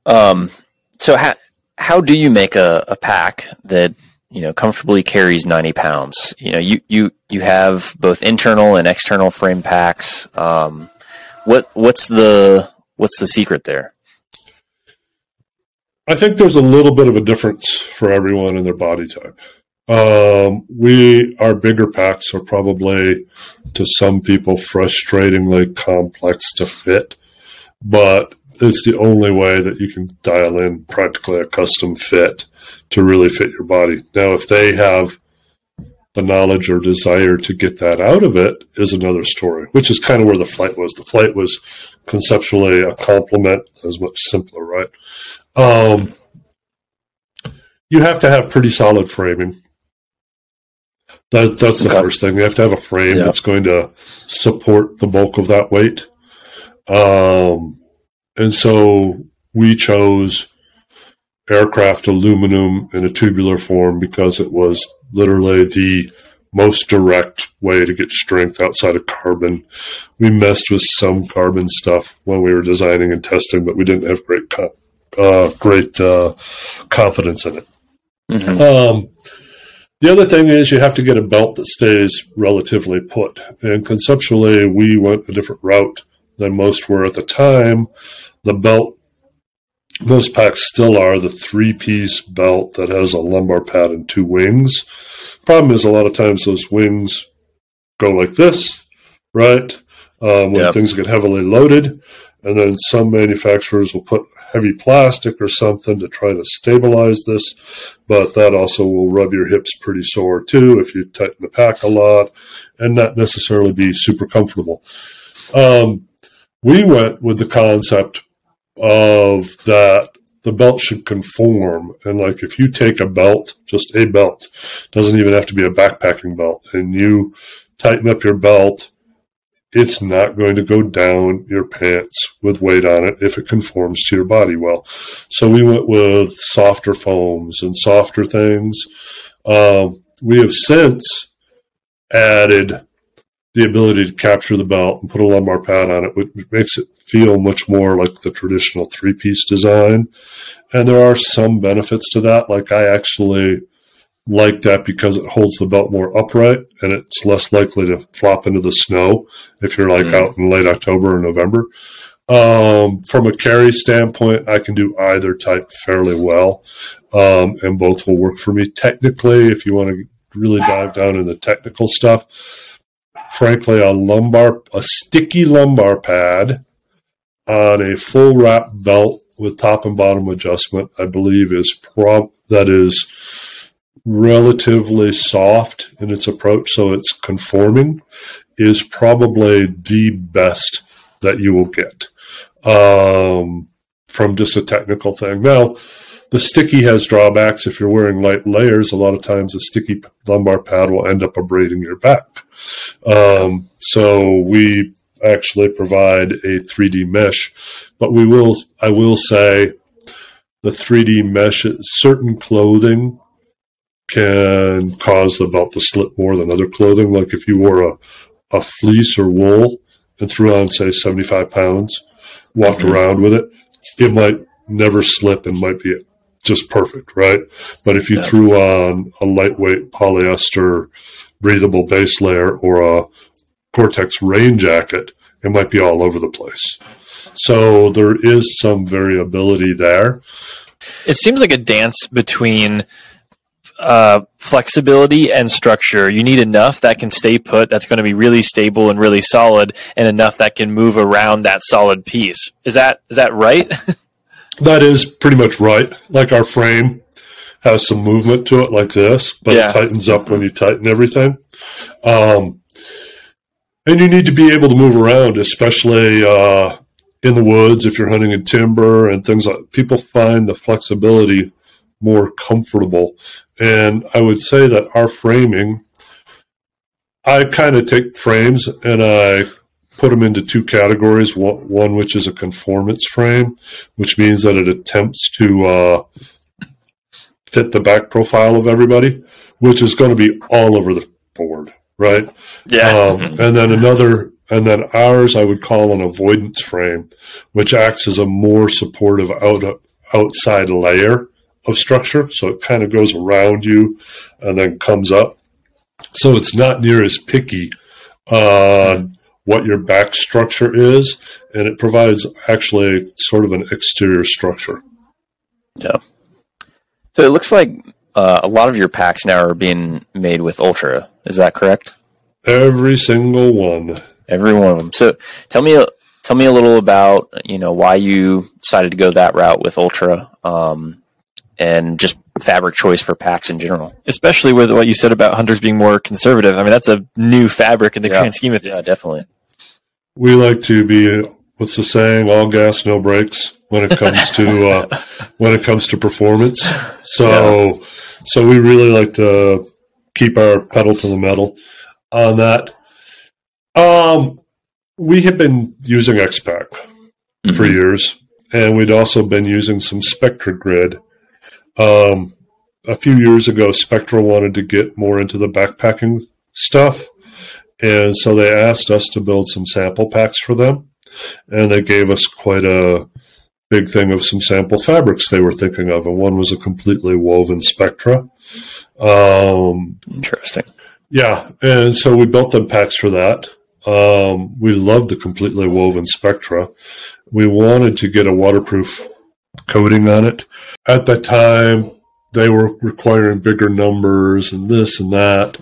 Um, so how, how do you make a, a pack that, you know, comfortably carries 90 pounds? You know, you, you, you have both internal and external frame packs. Um, what, what's the, What's the secret there? I think there's a little bit of a difference for everyone in their body type. Um, we our bigger packs are probably to some people frustratingly complex to fit, but it's the only way that you can dial in practically a custom fit to really fit your body. Now, if they have the knowledge or desire to get that out of it is another story, which is kind of where the flight was. The flight was conceptually a complement that was much simpler, right? Um, you have to have pretty solid framing. That, that's the okay. first thing. You have to have a frame yeah. that's going to support the bulk of that weight. Um, and so we chose aircraft aluminum in a tubular form because it was literally the most direct way to get strength outside of carbon. We messed with some carbon stuff when we were designing and testing, but we didn't have great co- uh, great uh, confidence in it. Mm-hmm. Um, the other thing is you have to get a belt that stays relatively put. And conceptually, we went a different route than most were at the time. The belt most packs still are the three piece belt that has a lumbar pad and two wings. Problem is, a lot of times those wings go like this, right? Um, when yep. things get heavily loaded. And then some manufacturers will put heavy plastic or something to try to stabilize this, but that also will rub your hips pretty sore too if you tighten the pack a lot and not necessarily be super comfortable. Um, we went with the concept of that the belt should conform. And like if you take a belt, just a belt, doesn't even have to be a backpacking belt, and you tighten up your belt it's not going to go down your pants with weight on it if it conforms to your body well. So we went with softer foams and softer things. Um, we have since added the ability to capture the belt and put a lumbar pad on it, which makes it feel much more like the traditional three piece design. And there are some benefits to that. Like I actually like that because it holds the belt more upright and it's less likely to flop into the snow if you're like mm. out in late October or November. Um, from a carry standpoint, I can do either type fairly well, um, and both will work for me. Technically, if you want to really dive down in the technical stuff, frankly, a lumbar, a sticky lumbar pad on a full wrap belt with top and bottom adjustment, I believe is prob that is relatively soft in its approach, so it's conforming, is probably the best that you will get um, from just a technical thing. Now, the sticky has drawbacks. If you're wearing light layers, a lot of times a sticky lumbar pad will end up abrading your back. Um, so we actually provide a 3D mesh, but we will, I will say, the 3D mesh, certain clothing can cause the belt to slip more than other clothing. Like if you wore a, a fleece or wool and threw on, say, 75 pounds, walked mm-hmm. around with it, it might never slip and might be just perfect, right? But if you yeah. threw on a lightweight polyester breathable base layer or a Gore-Tex rain jacket, it might be all over the place. So there is some variability there. It seems like a dance between uh, flexibility and structure. You need enough that can stay put, that's going to be really stable and really solid, and enough that can move around that solid piece. Is that is that right? that is pretty much right. Like our frame has some movement to it, like this, but yeah. it tightens up when you tighten everything. Um, and you need to be able to move around, especially uh, in the woods if you're hunting in timber and things like. People find the flexibility more comfortable and I would say that our framing, I kind of take frames and I put them into two categories. One, one, which is a conformance frame, which means that it attempts to uh, fit the back profile of everybody, which is going to be all over the board, right? Yeah. Um, and then another, and then ours, I would call an avoidance frame, which acts as a more supportive out, outside layer of structure. So it kind of goes around you and then comes up. So it's not near as picky on what your back structure is, and it provides actually sort of an exterior structure. Yeah. So it looks like uh, a lot of your packs now are being made with Ultra. Is that correct? Every single one. Every one of them. So tell me, tell me a little about you know why you decided to go that route with Ultra. Um, and just fabric choice for packs in general. Especially with what you said about hunters being more conservative. I mean, that's a new fabric in the yeah. grand scheme of things. Yeah, definitely. We like to be what's the saying? All gas, no brakes when it comes to uh, when it comes to performance. So, yeah. so we really like to keep our pedal to the metal on that. Um, we have been using X-Pac mm-hmm. for years, and we'd also been using some Spectra Grid um, a few years ago, Spectra wanted to get more into the backpacking stuff. And so they asked us to build some sample packs for them. And they gave us quite a big thing of some sample fabrics they were thinking of. And one was a completely woven Spectra. Um, Interesting. Yeah. And so we built them packs for that. Um, we loved the completely woven Spectra. We wanted to get a waterproof coating on it. At that time, they were requiring bigger numbers and this and that.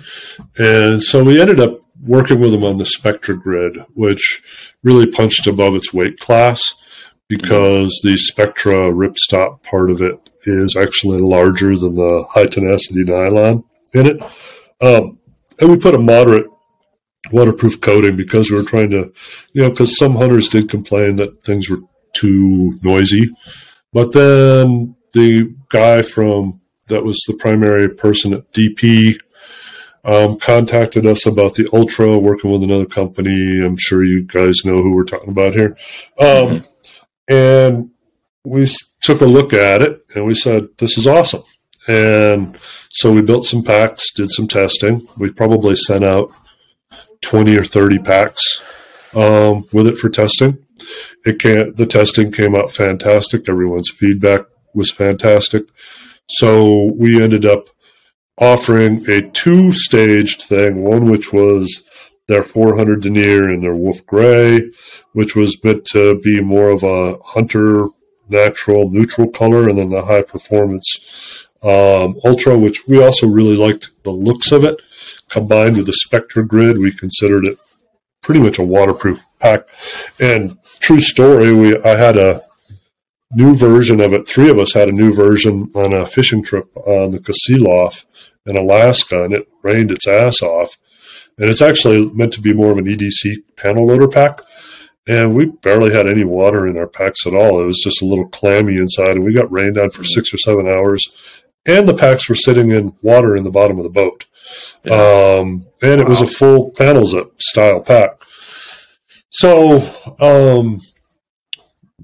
And so we ended up working with them on the Spectra grid, which really punched above its weight class because the Spectra ripstop part of it is actually larger than the high tenacity nylon in it. Um, and we put a moderate waterproof coating because we were trying to, you know, because some hunters did complain that things were too noisy but then the guy from that was the primary person at DP um, contacted us about the Ultra, working with another company. I'm sure you guys know who we're talking about here. Um, And we took a look at it and we said, this is awesome. And so we built some packs, did some testing. We probably sent out 20 or 30 packs um, with it for testing. It can the testing came out fantastic. Everyone's feedback was fantastic. So we ended up offering a two staged thing, one which was their 400 denier and their wolf gray, which was meant to be more of a hunter natural neutral color, and then the high performance um, ultra, which we also really liked the looks of it. Combined with the Spectra grid, we considered it pretty much a waterproof pack. And true story, we I had a new version of it. Three of us had a new version on a fishing trip on the Kasilof in Alaska, and it rained its ass off. And it's actually meant to be more of an EDC panel loader pack. And we barely had any water in our packs at all. It was just a little clammy inside, and we got rained on for six or seven hours. And the packs were sitting in water in the bottom of the boat. Um, and it was a full panels up style pack. So, um,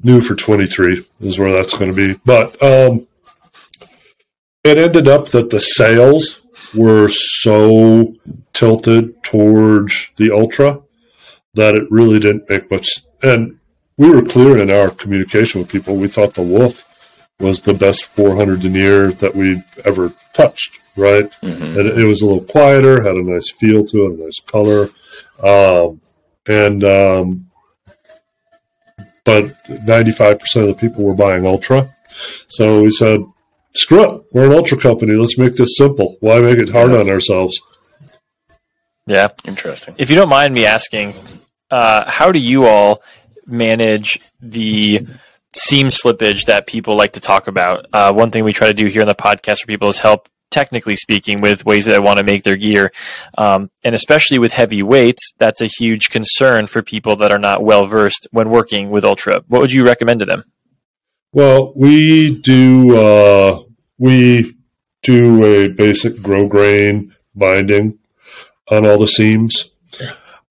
new for 23 is where that's going to be. But um, it ended up that the sales were so tilted towards the Ultra that it really didn't make much. And we were clear in our communication with people. We thought the Wolf was the best 400 denier that we'd ever touched, right? Mhm. And it was a little quieter, had a nice feel to it, a nice color. Um, and um, but 95% of the people were buying Ultra. So we said, screw it. We're an Ultra company. Let's make this simple. Why make it hard on ourselves? Yeah. Interesting. If you don't mind me asking, uh, how do you all manage the seam slippage that people like to talk about? Uh, one thing we try to do here on the podcast for people is help, technically speaking, with ways that I want to make their gear. Um, and especially with heavy weights, that's a huge concern for people that are not well versed when working with Ultra. What would you recommend to them? Well, we do uh, we do a basic grosgrain binding on all the seams.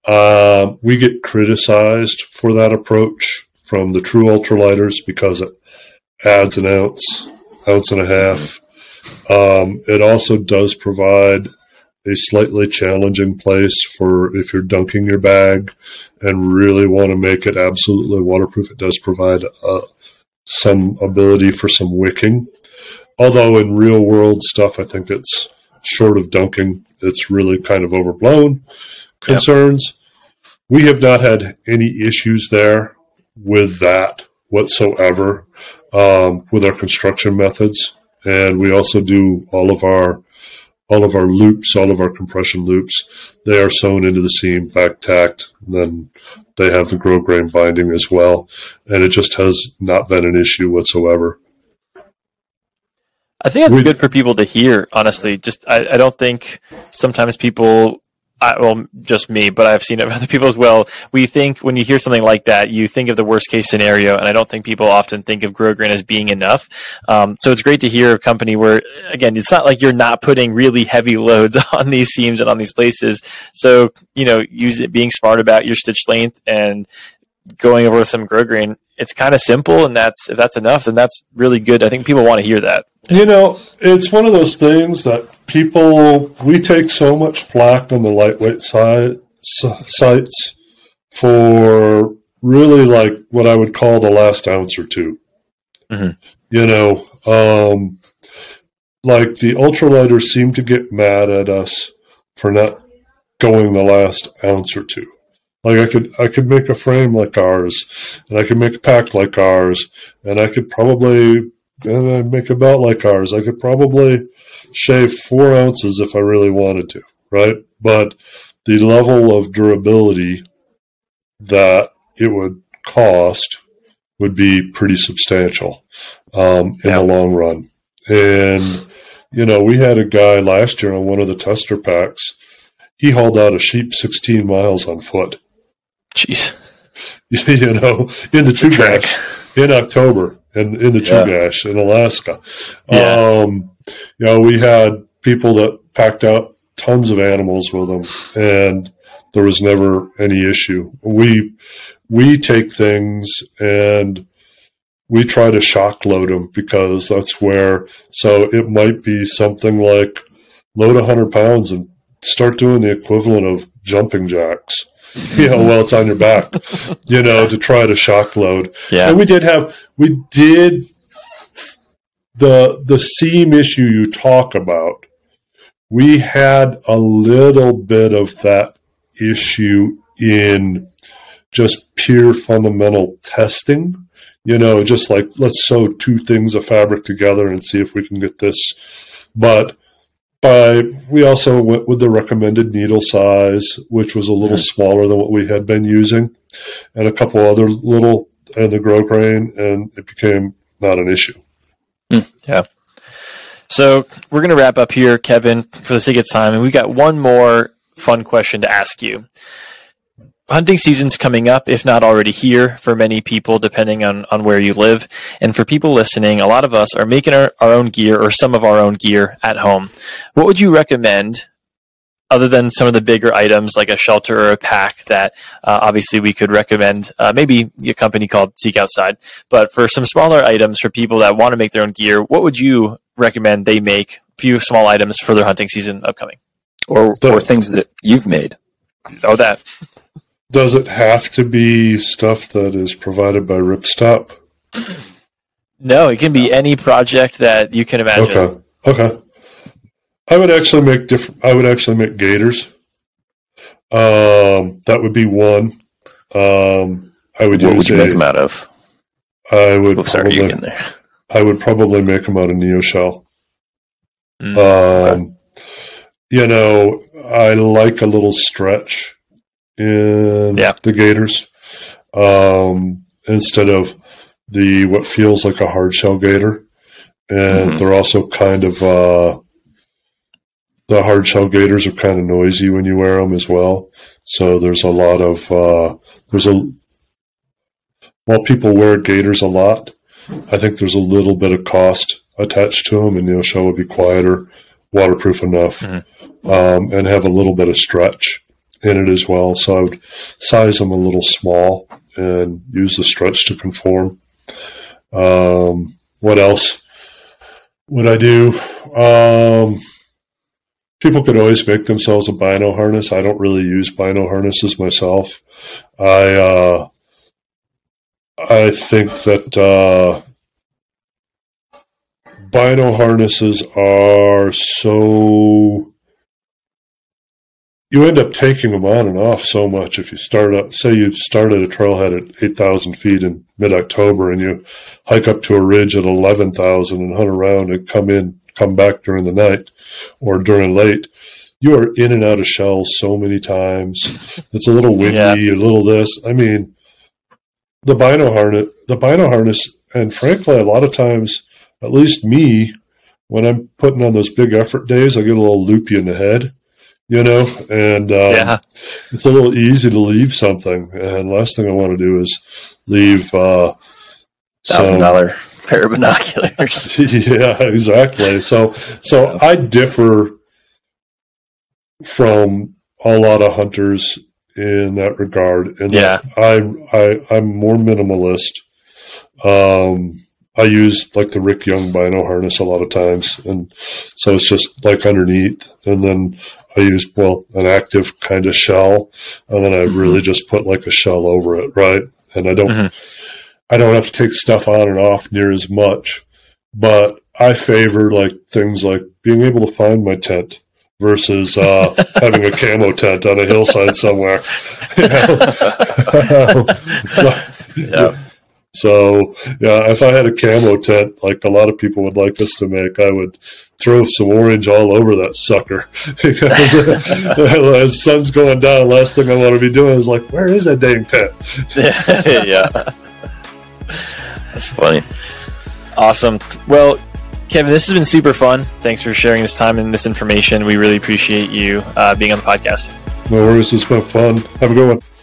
Um, we get criticized for that approach from the true ultralighters because it adds an ounce, ounce and a half. Um, it also does provide a slightly challenging place for if you're dunking your bag and really want to make it absolutely waterproof. It does provide a, some ability for some wicking. Although in real world stuff, I think it's short of dunking. It's really kind of overblown concerns. We have not had any issues there with that whatsoever um, with our construction methods, and we also do all of our all of our loops, all of our compression loops. They are sewn into the seam, back tacked, then they have the grosgrain binding as well, and it just has not been an issue whatsoever. I think that's We- good for people to hear. Honestly, just I, I don't think sometimes people, I, well, just me, but I've seen it other people as well. We think when you hear something like that, you think of the worst case scenario, and I don't think people often think of Grosgrain as being enough. Um, so it's great to hear a company where, again, it's not like you're not putting really heavy loads on these seams and on these places. So you know, use it being smart about your stitch length and going over with some Grosgrain. It's kind of simple, and that's if that's enough, then that's really good. I think people want to hear that. You know, it's one of those things that people we take so much flack on the lightweight side sites for really like what I would call the last ounce or 2 Mhm. You know, um, like the ultralighters seem to get mad at us for not going the last ounce or two. Like I could, I could make a frame like ours, and I could make a pack like ours, and I could probably and I'd make a belt like ours. I could probably shave four ounces if I really wanted to, right? But the level of durability that it would cost would be pretty substantial um, in Yeah. the long run. And, you know, we had a guy last year on one of the tester packs. He hauled out a sheep 16 miles on foot, Jeez. you know, in the two trek. in October and in the Yeah. Chugach in Alaska. Yeah. Um, you know, we had people that packed out tons of animals with them, and there was never any issue. We we take things and we try to shock load them because that's where. So it might be something like load hundred pounds and start doing the equivalent of jumping jacks. You know, while it's on your back, you know, to try to shock load. Yeah. And we did have we did the the seam issue you talk about. We had a little bit of that issue in just pure fundamental testing. You know, just like let's sew two things of fabric together and see if we can get this. But by we also went with the recommended needle size, which was a little smaller than what we had been using, and a couple other little and the Grosgrain, and it became not an issue. Hmm, yeah. So we're going to wrap up here, Kevin, for the sake of time, and we got one more fun question to ask you. Hunting season's coming up, if not already here, for many people, depending on, on where you live. And for people listening, a lot of us are making our, our own gear or some of our own gear at home. What would you recommend, other than some of the bigger items like a shelter or a pack that uh, obviously we could recommend, uh, maybe a company called Seek Outside, but for some smaller items for people that want to make their own gear, what would you recommend they make few small items for their hunting season upcoming. Or or things that you've made. Oh, that. Does it have to be stuff that is provided by Ripstop? No, it can be any project that you can imagine. Okay. Okay. I would actually make different. I would actually make gaiters. Um, that would be one. Um, I would What use would you a- make them out of? I would Oops, sorry, you probably, in there. I would probably make them out of NeoShell. Mm. Um, you know, I like a little stretch in Yeah. the gaiters um, instead of the what feels like a hard shell gaiter, and Mhm. they're also kind of uh, the hard shell gaiters are kind of noisy when you wear them as well. So there's a lot of uh, there's a while people wear gaiters a lot, I think there's a little bit of cost attached to them, and the shell would be quieter, waterproof enough, um, and have a little bit of stretch in it as well. So I would size them a little small and use the stretch to conform. Um, what else would I do? Um, people could always make themselves a bino harness. I don't really use bino harnesses myself. I uh, I think that uh, bino harnesses are so you end up taking them on and off so much. If you start up say you start at a trailhead at 8000 feet in mid-october and you hike up to a ridge at 11000 and hunt around and come in come back during the night or during late you are in and out of shells so many times. It's a little windy Yeah. a little this. I mean the bino harness the bino harness and frankly a lot of times at least me when i'm putting on those big effort days i get a little loopy in the head you know and um, yeah. it's a little easy to leave something and last thing i want to do is leave uh Thousand dollar pair of binoculars. yeah, exactly. So, so I differ from a lot of hunters in that regard. And Yeah. I, I, I'm more minimalist. Um, I use like the Rick Young bino harness a lot of times, and so it's just like underneath, and then I use well an active kind of shell, and then I really just put like a shell over it, right? And I don't, Mhm. I don't have to take stuff on and off near as much but I favor like things like being able to find my tent versus uh, having a camo tent on a hillside somewhere. Know? Yeah. So yeah, if I had a camo tent like a lot of people would like us to make, I would throw some orange all over that sucker. because as sun's going down, last thing I want to be doing is like, where is that dang tent? yeah. That's funny. Awesome. Well, Kevin, this has been super fun. Thanks for sharing this time and this information. We really appreciate you uh, being on the podcast. No worries, it's been fun. Have a good one.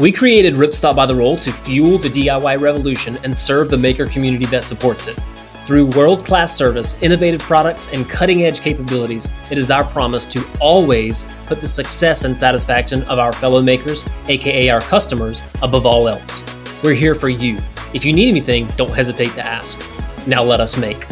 We created Ripstop by the Roll to fuel the DIY revolution and serve the maker community that supports it. Through world class service, innovative products, and cutting edge capabilities, it is our promise to always put the success and satisfaction of our fellow makers, aka our customers, above all else. We're here for you. If you need anything, don't hesitate to ask. Now let us make.